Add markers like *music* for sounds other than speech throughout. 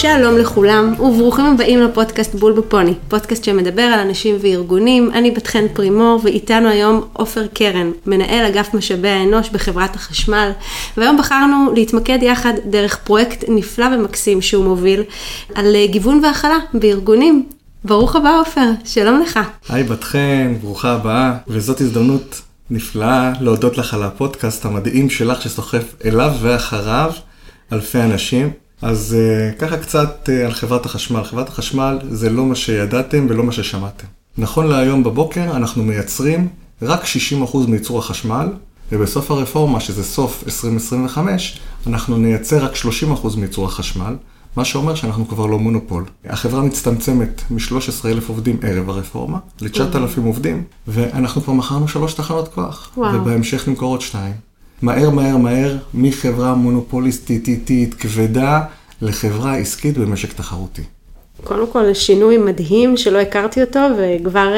שלום לכולם, וברוכים הבאים לפודקאסט בול בפוני, פודקאסט שמדבר על אנשים וארגונים. אני בת חן פרימור, ואיתנו היום עופר קרן, מנהל אגף משאבי האנוש בחברת החשמל. והיום בחרנו להתמקד יחד דרך פרויקט נפלא ומקסים שהוא מוביל, על גיוון והכלה בארגונים. ברוך הבא עופר, שלום לך. היי בת חן, ברוכה הבאה, וזאת הזדמנות נפלאה להודות לך על הפודקאסט המדהים שלך שסוחף אליו ואחריו אלפי אנשים. אז uh, ככה קצת uh, על חברת החשמל. חברת החשמל זה לא מה שידעתם ולא מה ששמעתם. נכון להיום בבוקר אנחנו מייצרים רק 60% מייצור החשמל, ובסוף הרפורמה, שזה סוף 2025, אנחנו נייצר רק 30% מייצור החשמל, מה שאומר שאנחנו כבר לא מונופול. החברה מצטמצמת מ-13,000 עובדים ערב הרפורמה ל-9,000 עובדים, ואנחנו כבר מכרנו שלוש תחנות כוח, וואו. ובהמשך נמכור עוד שתיים. מהר מהר מהר מחברה מונופוליסטית איטית כבדה לחברה עסקית במשק תחרותי. קודם כל, שינוי מדהים שלא הכרתי אותו וכבר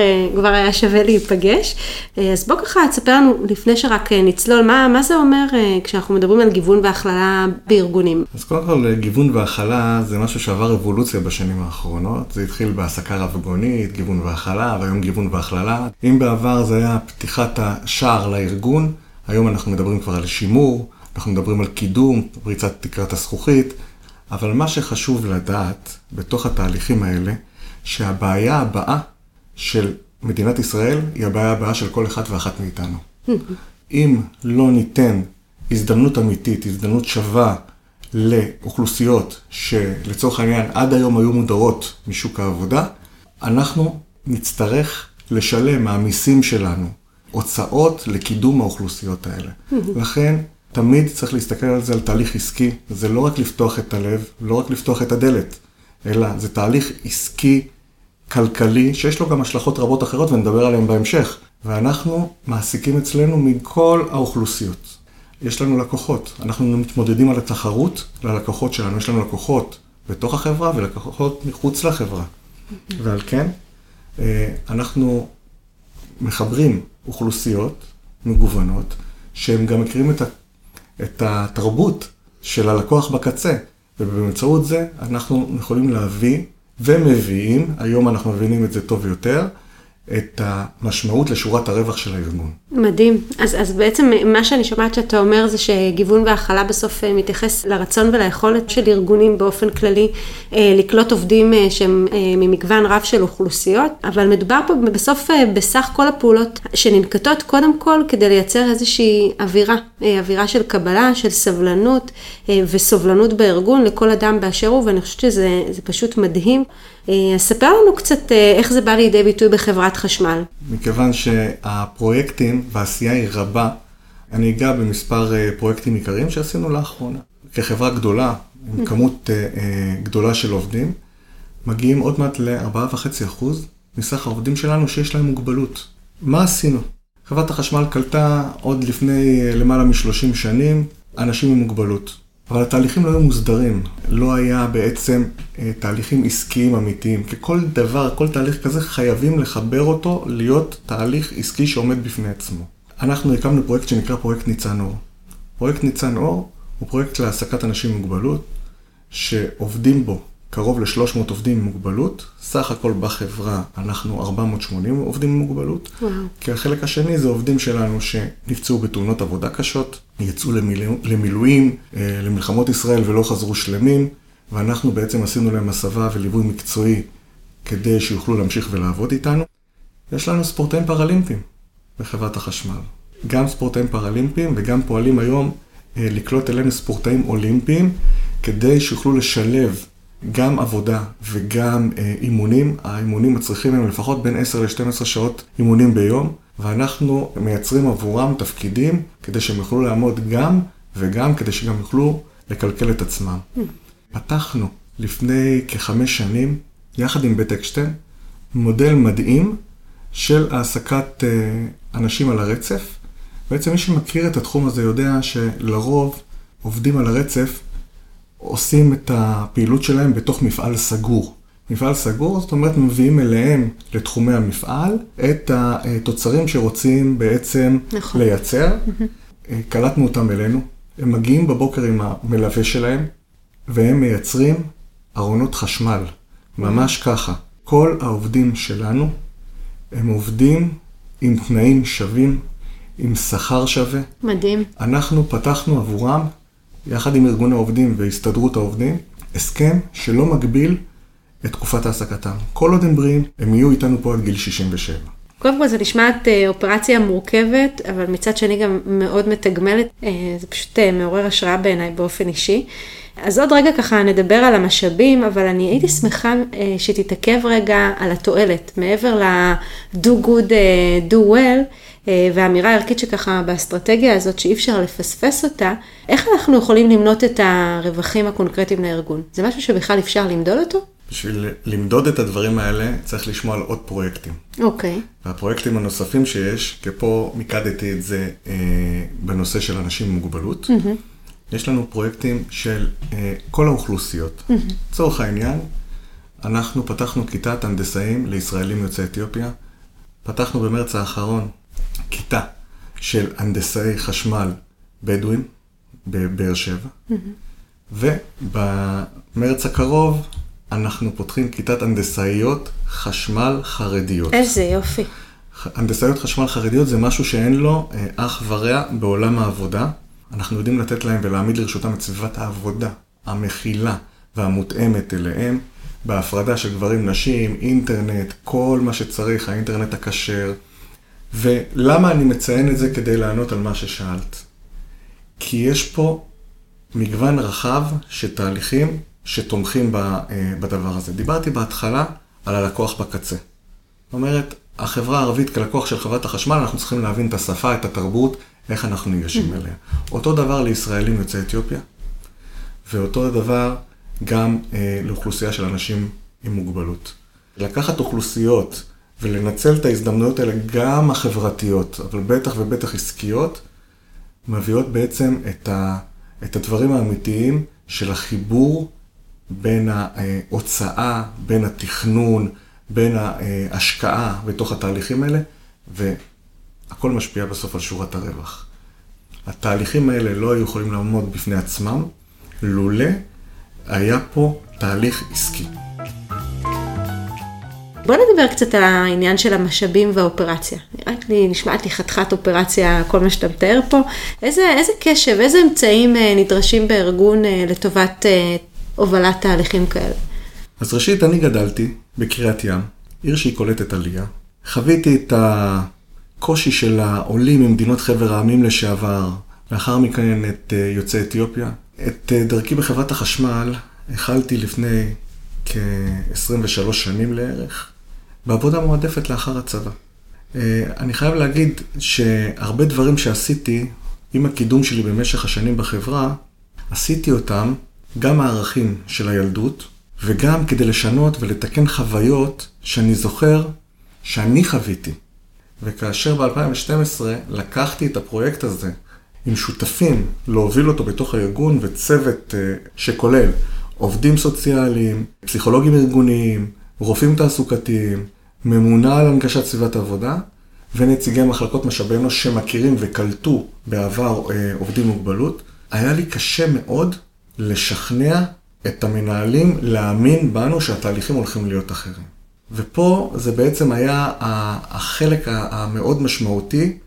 אה, היה שווה להיפגש. אה, אז בוא ככה תספר לנו, לפני שרק אה, נצלול, מה, מה זה אומר כשאנחנו מדברים על גיוון והכללה בארגונים? אז קודם כל, גיוון והכללה זה משהו שעבר אבולוציה בשנים האחרונות. זה התחיל בהעסקה רב-גונית, גיוון והכללה, והיום גיוון והכללה. אם בעבר זה היה פתיחת השער לארגון, היום אנחנו מדברים כבר על שימור, אנחנו מדברים על קידום, פריצת תקרת הזכוכית, אבל מה שחשוב לדעת בתוך התהליכים האלה, שהבעיה הבאה של מדינת ישראל היא הבעיה הבאה של כל אחד ואחת מאיתנו. *laughs* אם לא ניתן הזדמנות אמיתית, הזדמנות שווה לאוכלוסיות שלצורך העניין עד היום היו מודרות משוק העבודה, אנחנו נצטרך לשלם מהמיסים שלנו הוצאות לקידום האוכלוסיות האלה. לכן, תמיד צריך להסתכל על זה על תהליך עסקי. זה לא רק לפתוח את הלב, לא רק לפתוח את הדלת, אלא זה תהליך עסקי, כלכלי, שיש לו גם השלכות רבות אחרות ונדבר עליהן בהמשך. ואנחנו מעסיקים אצלנו מכל האוכלוסיות. יש לנו לקוחות, אנחנו מתמודדים על התחרות ללקוחות שלנו. יש לנו לקוחות בתוך החברה ולקוחות מחוץ לחברה. ועל כן, אה, אנחנו מחברים אוכלוסיות מגוונות, שהם גם מכירים את, ה, את התרבות של הלקוח בקצה, ובאמצעות זה אנחנו יכולים להביא ומביאים, היום אנחנו מבינים את זה טוב יותר, את המשמעות לשורת הרווח של הארגון. מדהים. אז, אז בעצם מה שאני שומעת שאתה אומר זה שגיוון והכלה בסוף אה, מתייחס לרצון וליכולת של ארגונים באופן כללי אה, לקלוט עובדים אה, שהם ממגוון רב של אוכלוסיות, אבל מדובר פה בסוף בסך כל הפעולות שננקטות קודם כל כדי לייצר איזושהי אווירה, אווירה של קבלה, של סבלנות וסובלנות בארגון לכל אדם באשר הוא, ואני חושבת שזה פשוט מדהים. אז ספר לנו קצת איך זה בא לידי ביטוי בחברת חשמל. מכיוון שהפרויקטים והעשייה היא רבה. אני אגע במספר אה, פרויקטים עיקריים שעשינו לאחרונה. כחברה גדולה, עם כמות אה, אה, גדולה של עובדים, מגיעים עוד מעט ל-4.5% מסך העובדים שלנו שיש להם מוגבלות. מה עשינו? חברת החשמל קלטה עוד לפני למעלה מ-30 שנים אנשים עם מוגבלות. אבל התהליכים לא היו מוסדרים, לא היה בעצם אה, תהליכים עסקיים אמיתיים. כי כל דבר, כל תהליך כזה חייבים לחבר אותו להיות תהליך עסקי שעומד בפני עצמו. אנחנו הקמנו פרויקט שנקרא פרויקט ניצן אור. פרויקט ניצן אור הוא פרויקט להעסקת אנשים עם מוגבלות, שעובדים בו קרוב ל-300 עובדים עם מוגבלות, סך הכל בחברה אנחנו 480 עובדים עם מוגבלות, וואו. כי החלק השני זה עובדים שלנו שנפצעו בתאונות עבודה קשות, יצאו למילוא, למילואים, אה, למלחמות ישראל ולא חזרו שלמים, ואנחנו בעצם עשינו להם הסבה וליווי מקצועי כדי שיוכלו להמשיך ולעבוד איתנו. יש לנו ספורטאים פראלימפיים בחברת החשמל, גם ספורטאים פראלימפיים וגם פועלים היום אה, לקלוט אלינו ספורטאים אולימפיים כדי שיוכלו לשלב גם עבודה וגם אה, אימונים. האימונים מצריכים הם לפחות בין 10 ל-12 שעות אימונים ביום, ואנחנו מייצרים עבורם תפקידים כדי שהם יוכלו לעמוד גם וגם כדי שגם יוכלו לקלקל את עצמם. פתחנו לפני כחמש שנים, יחד עם בית אקשטיין, מודל מדהים של העסקת אה, אנשים על הרצף. בעצם מי שמכיר את התחום הזה יודע שלרוב עובדים על הרצף עושים את הפעילות שלהם בתוך מפעל סגור. מפעל סגור, זאת אומרת, מביאים אליהם, לתחומי המפעל, את התוצרים שרוצים בעצם נכון. לייצר. Mm-hmm. קלטנו אותם אלינו, הם מגיעים בבוקר עם המלווה שלהם, והם מייצרים ארונות חשמל, ממש ככה. כל העובדים שלנו הם עובדים עם תנאים שווים, עם שכר שווה. מדהים. אנחנו פתחנו עבורם, יחד עם ארגון העובדים והסתדרות העובדים, הסכם שלא מגביל את תקופת העסקתם. כל עוד הם בריאים, הם יהיו איתנו פה עד גיל 67. קודם כל זה נשמעת אה, אופרציה מורכבת, אבל מצד שני גם מאוד מתגמלת. אה, זה פשוט אה, מעורר השראה בעיניי באופן אישי. אז עוד רגע ככה נדבר על המשאבים, אבל אני הייתי שמחה שתתעכב רגע על התועלת, מעבר ל-do good, do well, והאמירה הערכית שככה באסטרטגיה הזאת שאי אפשר לפספס אותה, איך אנחנו יכולים למנות את הרווחים הקונקרטיים לארגון? זה משהו שבכלל אפשר למדוד אותו? בשביל למדוד את הדברים האלה, צריך לשמוע על עוד פרויקטים. אוקיי. Okay. והפרויקטים הנוספים שיש, כי פה מיקדתי את זה אה, בנושא של אנשים עם מוגבלות, mm-hmm. יש לנו פרויקטים של אה, כל האוכלוסיות. לצורך mm-hmm. העניין, אנחנו פתחנו כיתת הנדסאים לישראלים יוצאי אתיופיה. פתחנו במרץ האחרון כיתה של הנדסאי חשמל בדואים בבאר שבע. ובמרץ הקרוב אנחנו פותחים כיתת הנדסאיות חשמל חרדיות. איזה יופי. הנדסאיות חשמל חרדיות זה משהו שאין לו אה, אח ורע בעולם העבודה. אנחנו יודעים לתת להם ולהעמיד לרשותם את סביבת העבודה המכילה והמותאמת אליהם, בהפרדה של גברים נשים, אינטרנט, כל מה שצריך, האינטרנט הכשר. ולמה אני מציין את זה כדי לענות על מה ששאלת? כי יש פה מגוון רחב של תהליכים שתומכים אה, בדבר הזה. דיברתי בהתחלה על הלקוח בקצה. זאת אומרת, החברה הערבית כלקוח של חברת החשמל, אנחנו צריכים להבין את השפה, את התרבות, איך אנחנו ניגשים mm-hmm. אליה. אותו דבר לישראלים יוצאי אתיופיה, ואותו דבר גם אה, לאוכלוסייה של אנשים עם מוגבלות. לקחת אוכלוסיות ולנצל את ההזדמנויות האלה, גם החברתיות, אבל בטח ובטח עסקיות, מביאות בעצם את, ה, את הדברים האמיתיים של החיבור בין ההוצאה, בין התכנון, בין ההשקעה בתוך התהליכים האלה, והכל משפיע בסוף על שורת הרווח. התהליכים האלה לא היו יכולים לעמוד בפני עצמם, לולא היה פה תהליך עסקי. בוא נדבר קצת על העניין של המשאבים והאופרציה. נראית לי, נשמעת לי חתיכת אופרציה, כל מה שאתה מתאר פה. איזה, איזה קשב, איזה אמצעים אה, נדרשים בארגון אה, לטובת אה, הובלת תהליכים כאלה? אז ראשית, אני גדלתי בקריית ים, עיר שהיא קולטת עלייה. חוויתי את הקושי של העולים ממדינות חבר העמים לשעבר, לאחר מכן את יוצאי אתיופיה. את דרכי בחברת החשמל החלתי לפני כ-23 שנים לערך, בעבודה מועדפת לאחר הצבא. אה, אני חייב להגיד שהרבה דברים שעשיתי עם הקידום שלי במשך השנים בחברה, עשיתי אותם גם הערכים של הילדות, וגם כדי לשנות ולתקן חוויות שאני זוכר שאני חוויתי. וכאשר ב-2012 לקחתי את הפרויקט הזה עם שותפים להוביל אותו בתוך הארגון וצוות uh, שכולל עובדים סוציאליים, פסיכולוגים ארגוניים, רופאים תעסוקתיים, ממונה על הנגשת סביבת עבודה ונציגי מחלקות משאבי אנוש שמכירים וקלטו בעבר uh, עובדים מוגבלות, היה לי קשה מאוד לשכנע את המנהלים להאמין בנו שהתהליכים הולכים להיות אחרים. ופה זה בעצם היה החלק המאוד משמעותי,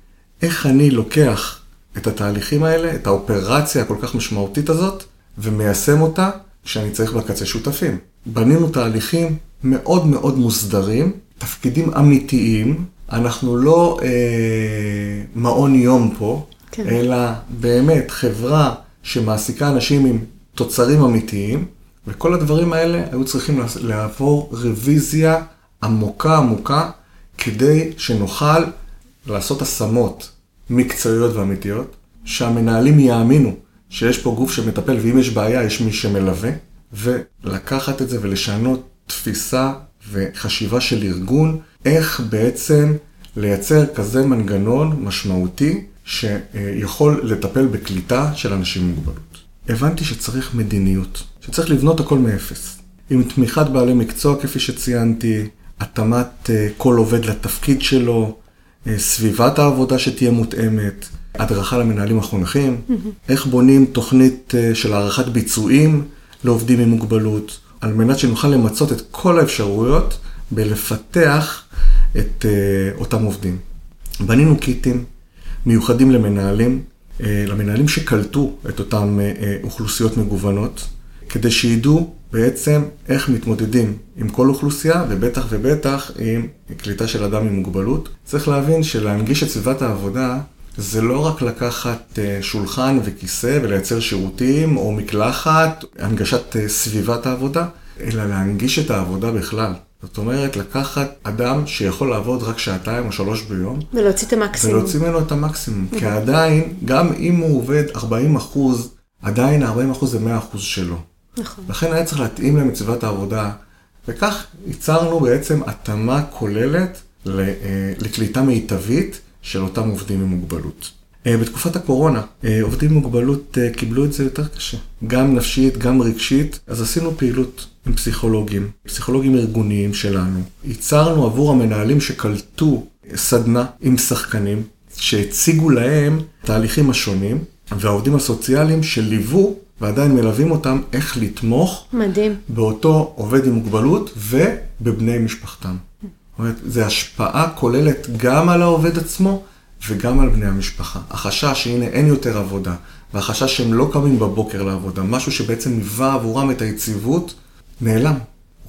איך אני לוקח את התהליכים האלה, את האופרציה הכל כך משמעותית הזאת, ומיישם אותה כשאני צריך בקצה שותפים. בנינו תהליכים מאוד מאוד מוסדרים, תפקידים אמיתיים, אנחנו לא אה, מעון יום פה, כן. אלא באמת חברה שמעסיקה אנשים עם תוצרים אמיתיים, וכל הדברים האלה היו צריכים לעבור רוויזיה עמוקה עמוקה, כדי שנוכל לעשות השמות מקצועיות ואמיתיות, שהמנהלים יאמינו שיש פה גוף שמטפל, ואם יש בעיה, יש מי שמלווה, ולקחת את זה ולשנות תפיסה וחשיבה של ארגון, איך בעצם לייצר כזה מנגנון משמעותי שיכול לטפל בקליטה של אנשים עם מוגבלות. הבנתי שצריך מדיניות, שצריך לבנות הכל מאפס. עם תמיכת בעלי מקצוע, כפי שציינתי, התאמת אה, כל עובד לתפקיד שלו, אה, סביבת העבודה שתהיה מותאמת, הדרכה למנהלים החונכים, איך בונים תוכנית אה, של הערכת ביצועים לעובדים עם מוגבלות, על מנת שנוכל למצות את כל האפשרויות בלפתח את uh, אותם עובדים. בנינו קיטים מיוחדים למנהלים, uh, למנהלים שקלטו את אותן אוכלוסיות מגוונות, כדי שידעו בעצם איך מתמודדים עם כל אוכלוסייה, ובטח ובטח עם קליטה של אדם עם מוגבלות. צריך להבין שלהנגיש את סביבת העבודה זה לא רק לקחת שולחן וכיסא ולייצר שירותים או מקלחת, הנגשת סביבת העבודה, אלא להנגיש את העבודה בכלל. זאת אומרת, לקחת אדם שיכול לעבוד רק שעתיים או שלוש ביום. ולהוציא את המקסימום. ולהוציא ממנו את המקסימום. כי עדיין, גם אם הוא עובד 40 אחוז, עדיין 40 אחוז זה 100 אחוז שלו. נכון. לכן היה צריך להתאים סביבת העבודה, וכך ייצרנו בעצם התאמה כוללת לקליטה מיטבית של אותם עובדים עם מוגבלות. אה, בתקופת הקורונה, אה, עובדים עם מוגבלות אה, קיבלו את זה יותר קשה, גם נפשית, גם רגשית, אז עשינו פעילות עם פסיכולוגים, פסיכולוגים ארגוניים שלנו. ייצרנו עבור המנהלים שקלטו סדנה עם שחקנים, שהציגו להם תהליכים השונים, והעובדים הסוציאליים שליוו ועדיין מלווים אותם איך לתמוך. מדהים. באותו עובד עם מוגבלות ובבני משפחתם. אומרת, זו השפעה כוללת גם על העובד עצמו וגם על בני המשפחה. החשש שהנה אין יותר עבודה, והחשש שהם לא קמים בבוקר לעבודה, משהו שבעצם היווה עבורם את היציבות, נעלם.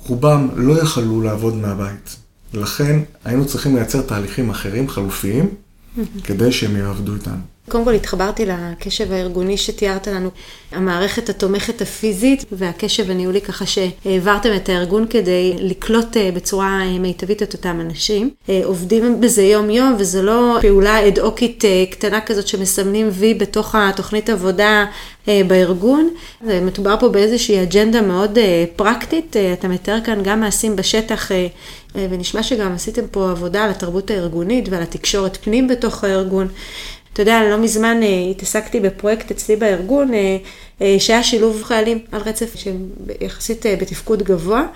רובם לא יכלו לעבוד מהבית. לכן היינו צריכים לייצר תהליכים אחרים, חלופיים, *laughs* כדי שהם יעבדו איתנו. קודם כל התחברתי לקשב הארגוני שתיארת לנו, המערכת התומכת הפיזית והקשב הניהולי ככה שהעברתם את הארגון כדי לקלוט אה, בצורה אה, מיטבית את אותם אנשים. אה, עובדים בזה יום יום וזה לא פעולה אד-הוקית קטנה כזאת שמסמנים וי בתוך התוכנית עבודה בארגון. מדובר פה באיזושהי אג'נדה מאוד פרקטית, אתה מתאר כאן גם מעשים בשטח ונשמע שגם עשיתם פה עבודה על התרבות הארגונית ועל התקשורת פנים בתוך הארגון. אתה יודע, לא מזמן אה, התעסקתי בפרויקט אצלי בארגון, אה, אה, שהיה שילוב חיילים על רצף שיחסית בתפקוד גבוה,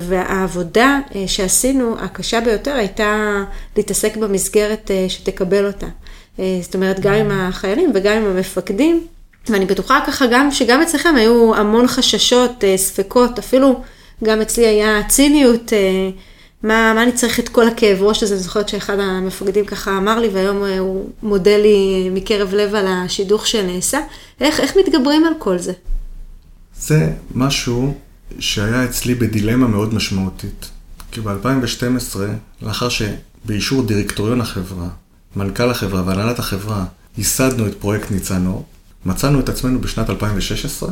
והעבודה שעשינו, הקשה ביותר, הייתה להתעסק במסגרת שתקבל אותה. זאת אומרת, גם עם החיילים וגם עם המפקדים. ואני בטוחה ככה גם, שגם אצלכם היו המון חששות, ספקות, אפילו גם אצלי היה ציניות. מה, מה אני צריך את כל הכאב ראש הזה? אני זוכרת שאחד המפקדים ככה אמר לי, והיום אה, הוא מודה לי מקרב לב על השידוך שנעשה. איך, איך מתגברים על כל זה? זה משהו שהיה אצלי בדילמה מאוד משמעותית. כי ב-2012, לאחר שבאישור דירקטוריון החברה, מנכ"ל החברה והנהלת החברה, ייסדנו את פרויקט ניצן אור, מצאנו את עצמנו בשנת 2016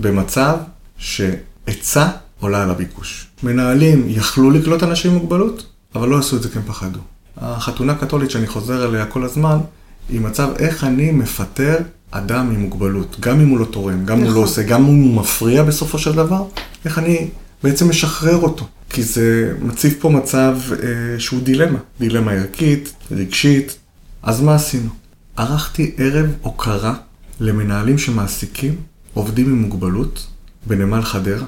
במצב שהיצע עולה על הביקוש. מנהלים יכלו לקלוט אנשים עם מוגבלות, אבל לא עשו את זה כי הם פחדו. החתונה הקתולית שאני חוזר אליה כל הזמן, היא מצב איך אני מפטר אדם עם מוגבלות, גם אם הוא לא תורם, גם אם הוא לא נכון. עושה, גם אם הוא מפריע בסופו של דבר, איך אני בעצם משחרר אותו. כי זה מציב פה מצב אה, שהוא דילמה, דילמה ערכית, רגשית. אז מה עשינו? ערכתי ערב הוקרה למנהלים שמעסיקים עובדים עם מוגבלות בנמל חדרה.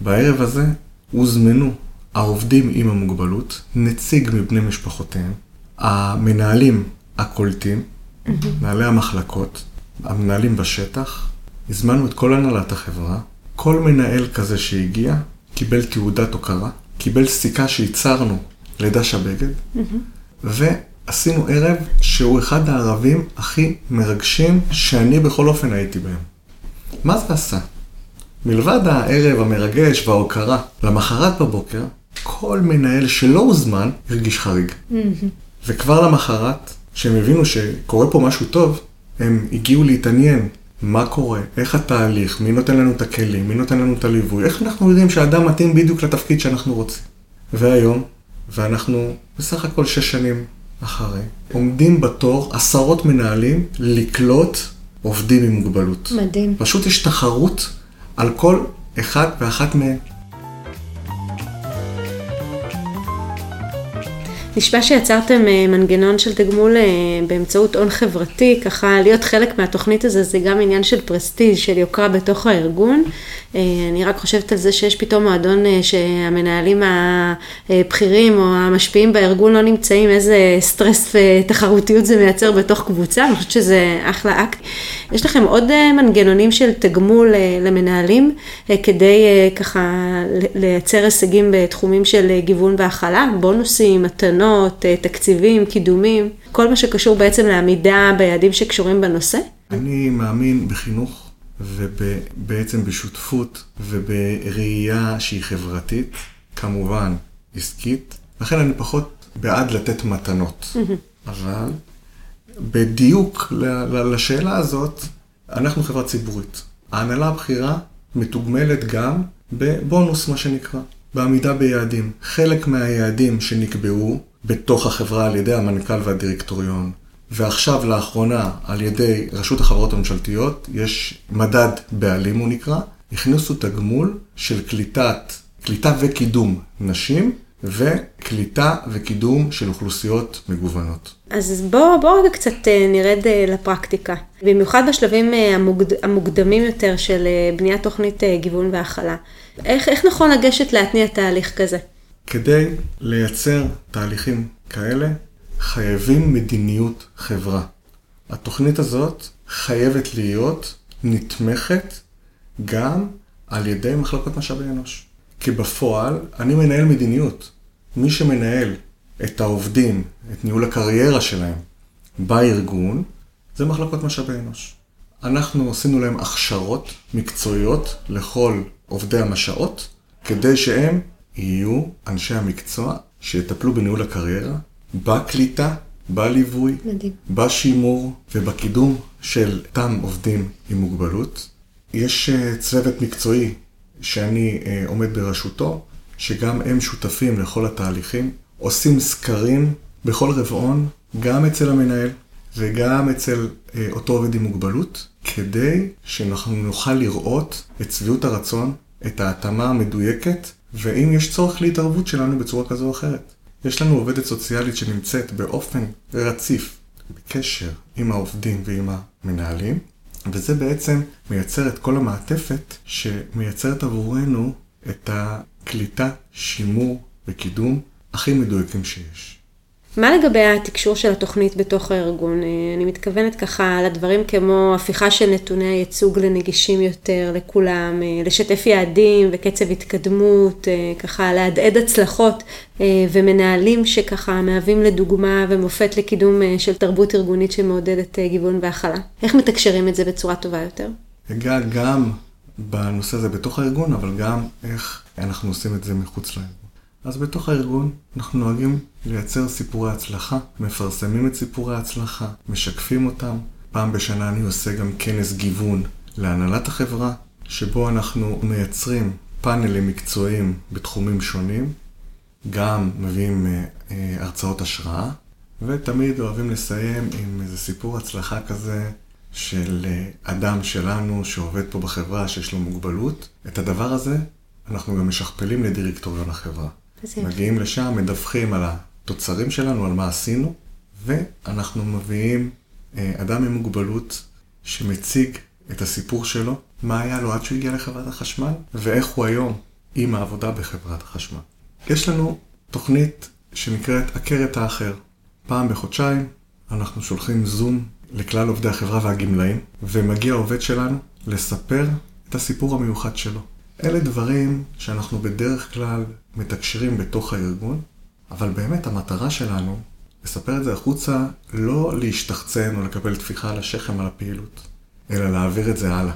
בערב הזה הוזמנו העובדים עם המוגבלות, נציג מבני משפחותיהם, המנהלים הקולטים, מנהלי המחלקות, המנהלים בשטח, הזמנו את כל הנהלת החברה, כל מנהל כזה שהגיע קיבל תעודת הוקרה, קיבל סיכה שייצרנו לדש הבגד, ועשינו ערב שהוא אחד הערבים הכי מרגשים שאני בכל אופן הייתי בהם. מה זה עשה? מלבד הערב המרגש וההוקרה, למחרת בבוקר, כל מנהל שלא הוזמן הרגיש חריג. וכבר למחרת, כשהם הבינו שקורה פה משהו טוב, הם הגיעו להתעניין מה קורה, איך התהליך, מי נותן לנו את הכלים, מי נותן לנו את הליווי, איך אנחנו יודעים שהאדם מתאים בדיוק לתפקיד שאנחנו רוצים. והיום, ואנחנו בסך הכל שש שנים אחרי, עומדים בתור עשרות מנהלים לקלוט עובדים עם מוגבלות. מדהים. פשוט יש תחרות על כל אחד ואחת מהם. נשמע שיצרתם אה, מנגנון של תגמול אה, באמצעות הון חברתי, ככה להיות חלק מהתוכנית הזו זה גם עניין של prestige, של יוקרה בתוך הארגון. אה, אני רק חושבת על זה שיש פתאום מועדון שהמנהלים הבכירים או המשפיעים בארגון לא נמצאים, איזה סטרס ותחרותיות זה מייצר בתוך קבוצה, אני חושבת שזה אחלה אקט. יש לכם עוד מנגנונים של תגמול למנהלים כדי ככה לייצר הישגים בתחומים של גיוון והכלה, בונוסים, מתנות, אה, תקציבים, קידומים, כל מה שקשור בעצם לעמידה ביעדים שקשורים בנושא? אני מאמין בחינוך ובעצם בשותפות ובראייה שהיא חברתית, כמובן עסקית, לכן אני פחות בעד לתת מתנות. אבל בדיוק לשאלה הזאת, אנחנו חברה ציבורית. ההנהלה הבכירה מתוגמלת גם בבונוס, מה שנקרא. בעמידה ביעדים. חלק מהיעדים שנקבעו בתוך החברה על ידי המנכ"ל והדירקטוריון, ועכשיו לאחרונה על ידי רשות החברות הממשלתיות, יש מדד בעלים הוא נקרא, הכניסו תגמול של קליטת, קליטה וקידום נשים וקליטה וקידום של אוכלוסיות מגוונות. אז בואו בוא רגע קצת אה, נרד אה, לפרקטיקה. במיוחד בשלבים אה, המוקד, המוקדמים יותר של בניית תוכנית גיוון והכלה. איך, איך נכון לגשת להתניע תהליך כזה? כדי לייצר תהליכים כאלה, חייבים מדיניות חברה. התוכנית הזאת חייבת להיות נתמכת גם על ידי מחלקות משאבי אנוש. כי בפועל אני מנהל מדיניות. מי שמנהל את העובדים, את ניהול הקריירה שלהם בארגון, זה מחלקות משאבי אנוש. אנחנו עשינו להם הכשרות מקצועיות לכל עובדי המשעות, כדי שהם יהיו אנשי המקצוע שיטפלו בניהול הקריירה, בקליטה, בליווי, מדהים. בשימור ובקידום של אותם עובדים עם מוגבלות. יש אה, צוות מקצועי שאני אה, עומד בראשותו, שגם הם שותפים לכל התהליכים, עושים סקרים בכל רבעון, גם אצל המנהל וגם אצל אה, אותו עובד עם מוגבלות, כדי שאנחנו נוכל לראות את שביעות הרצון, את ההתאמה המדויקת, ואם יש צורך להתערבות שלנו בצורה כזו או אחרת. יש לנו עובדת סוציאלית שנמצאת באופן רציף בקשר עם העובדים ועם המנהלים, וזה בעצם מייצר את כל המעטפת שמייצרת עבורנו את הקליטה, שימור וקידום הכי מדויקים שיש. מה לגבי התקשור של התוכנית בתוך הארגון? אה, אני מתכוונת ככה לדברים כמו הפיכה של נתוני הייצוג לנגישים יותר לכולם, אה, לשתף יעדים וקצב התקדמות, אה, ככה להדהד הצלחות ומנהלים שככה מהווים לדוגמה ומופת לקידום של תרבות ארגונית שמעודדת גיוון והכלה. איך מתקשרים את זה בצורה טובה יותר? אגע גם בנושא הזה בתוך הארגון, אבל גם איך אנחנו עושים את זה מחוץ לארגון. אז בתוך הארגון אנחנו נוהגים לייצר סיפורי הצלחה, מפרסמים את סיפורי ההצלחה, משקפים אותם. פעם בשנה אני עושה גם כנס גיוון להנהלת החברה, שבו אנחנו מייצרים פאנלים מקצועיים בתחומים שונים, גם מביאים אה, אה, הרצאות השראה, ותמיד אוהבים לסיים עם איזה סיפור הצלחה כזה של אה, אדם שלנו שעובד פה בחברה, שיש לו מוגבלות. את הדבר הזה אנחנו גם משכפלים לדירקטוריון החברה. מגיעים לשם, מדווחים על התוצרים שלנו, על מה עשינו, ואנחנו מביאים אה, אדם עם מוגבלות שמציג את הסיפור שלו, מה היה לו עד שהוא הגיע לחברת החשמל, ואיך הוא היום עם העבודה בחברת החשמל. יש לנו תוכנית שנקראת עקרת האחר. פעם בחודשיים אנחנו שולחים זום לכלל עובדי החברה והגמלאים, ומגיע עובד שלנו לספר את הסיפור המיוחד שלו. אלה דברים שאנחנו בדרך כלל מתקשרים בתוך הארגון, אבל באמת המטרה שלנו, לספר את זה החוצה, לא להשתחצן או לקבל טפיחה על השכם על הפעילות, אלא להעביר את זה הלאה.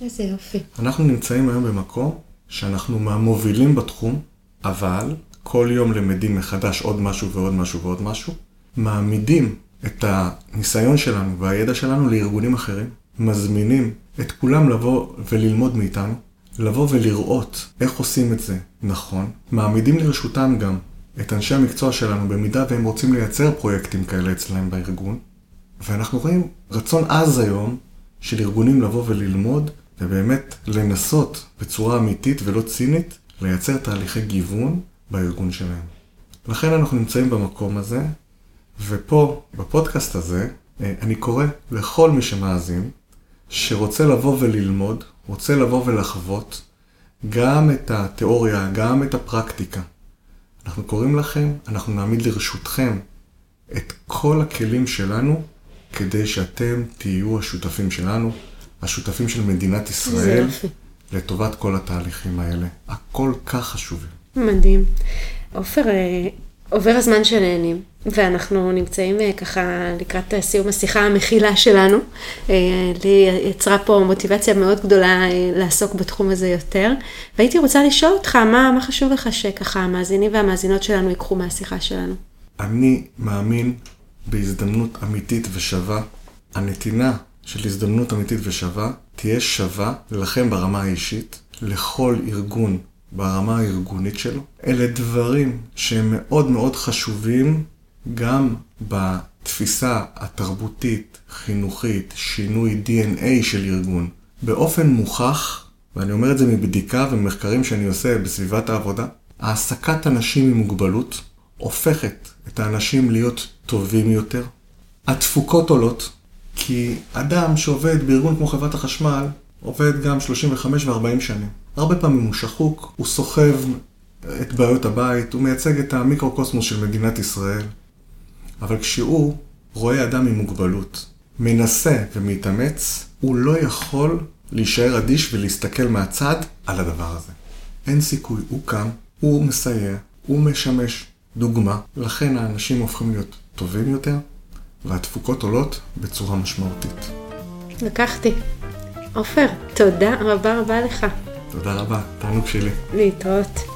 איזה יופי. אנחנו נמצאים היום במקום שאנחנו מהמובילים בתחום, אבל כל יום למדים מחדש עוד משהו ועוד משהו ועוד משהו, מעמידים את הניסיון שלנו והידע שלנו לארגונים אחרים, מזמינים את כולם לבוא וללמוד מאיתנו, לבוא ולראות איך עושים את זה נכון, מעמידים לרשותם גם את אנשי המקצוע שלנו במידה והם רוצים לייצר פרויקטים כאלה אצלם בארגון. ואנחנו רואים רצון עז היום של ארגונים לבוא וללמוד ובאמת לנסות בצורה אמיתית ולא צינית לייצר תהליכי גיוון בארגון שלהם. לכן אנחנו נמצאים במקום הזה, ופה, בפודקאסט הזה, אה, אני קורא לכל מי שמאזין, שרוצה לבוא וללמוד, רוצה לבוא ולחוות, גם את התיאוריה, גם את הפרקטיקה. אנחנו קוראים לכם, אנחנו נעמיד לרשותכם את כל הכלים שלנו, כדי שאתם תהיו השותפים שלנו, השותפים של מדינת ישראל, לטובת כל התהליכים האלה, הכל כך חשובים. מדהים. עופר, אה, עובר הזמן שנהנים, ואנחנו נמצאים אה, ככה לקראת סיום השיחה המכילה שלנו. אה, לי יצרה פה מוטיבציה מאוד גדולה לעסוק בתחום הזה יותר, והייתי רוצה לשאול אותך, מה, מה חשוב לך שככה המאזינים והמאזינות שלנו ייקחו מהשיחה שלנו? אני מאמין בהזדמנות אמיתית ושווה. הנתינה של הזדמנות אמיתית ושווה תהיה שווה לכם ברמה האישית, לכל ארגון ברמה הארגונית שלו. אלה דברים שהם מאוד מאוד חשובים גם בתפיסה התרבותית, חינוכית, שינוי DNA של ארגון. באופן מוכח, ואני אומר את זה מבדיקה וממחקרים שאני עושה בסביבת העבודה, העסקת אנשים עם מוגבלות הופכת את האנשים להיות טובים יותר. התפוקות עולות, כי אדם שעובד בארגון כמו חברת החשמל, עובד גם 35 ו-40 שנים. הרבה פעמים הוא שחוק, הוא סוחב את בעיות הבית, הוא מייצג את המיקרוקוסמוס של מדינת ישראל. אבל כשהוא רואה אדם עם מוגבלות, מנסה ומתאמץ, הוא לא יכול להישאר אדיש ולהסתכל מהצד על הדבר הזה. אין סיכוי, הוא קם, הוא מסייע, הוא משמש דוגמה, לכן האנשים הופכים להיות טובים יותר, והתפוקות עולות בצורה משמעותית. לקחתי. עופר, תודה רבה רבה לך. תודה רבה, תענוג שלי. להתראות.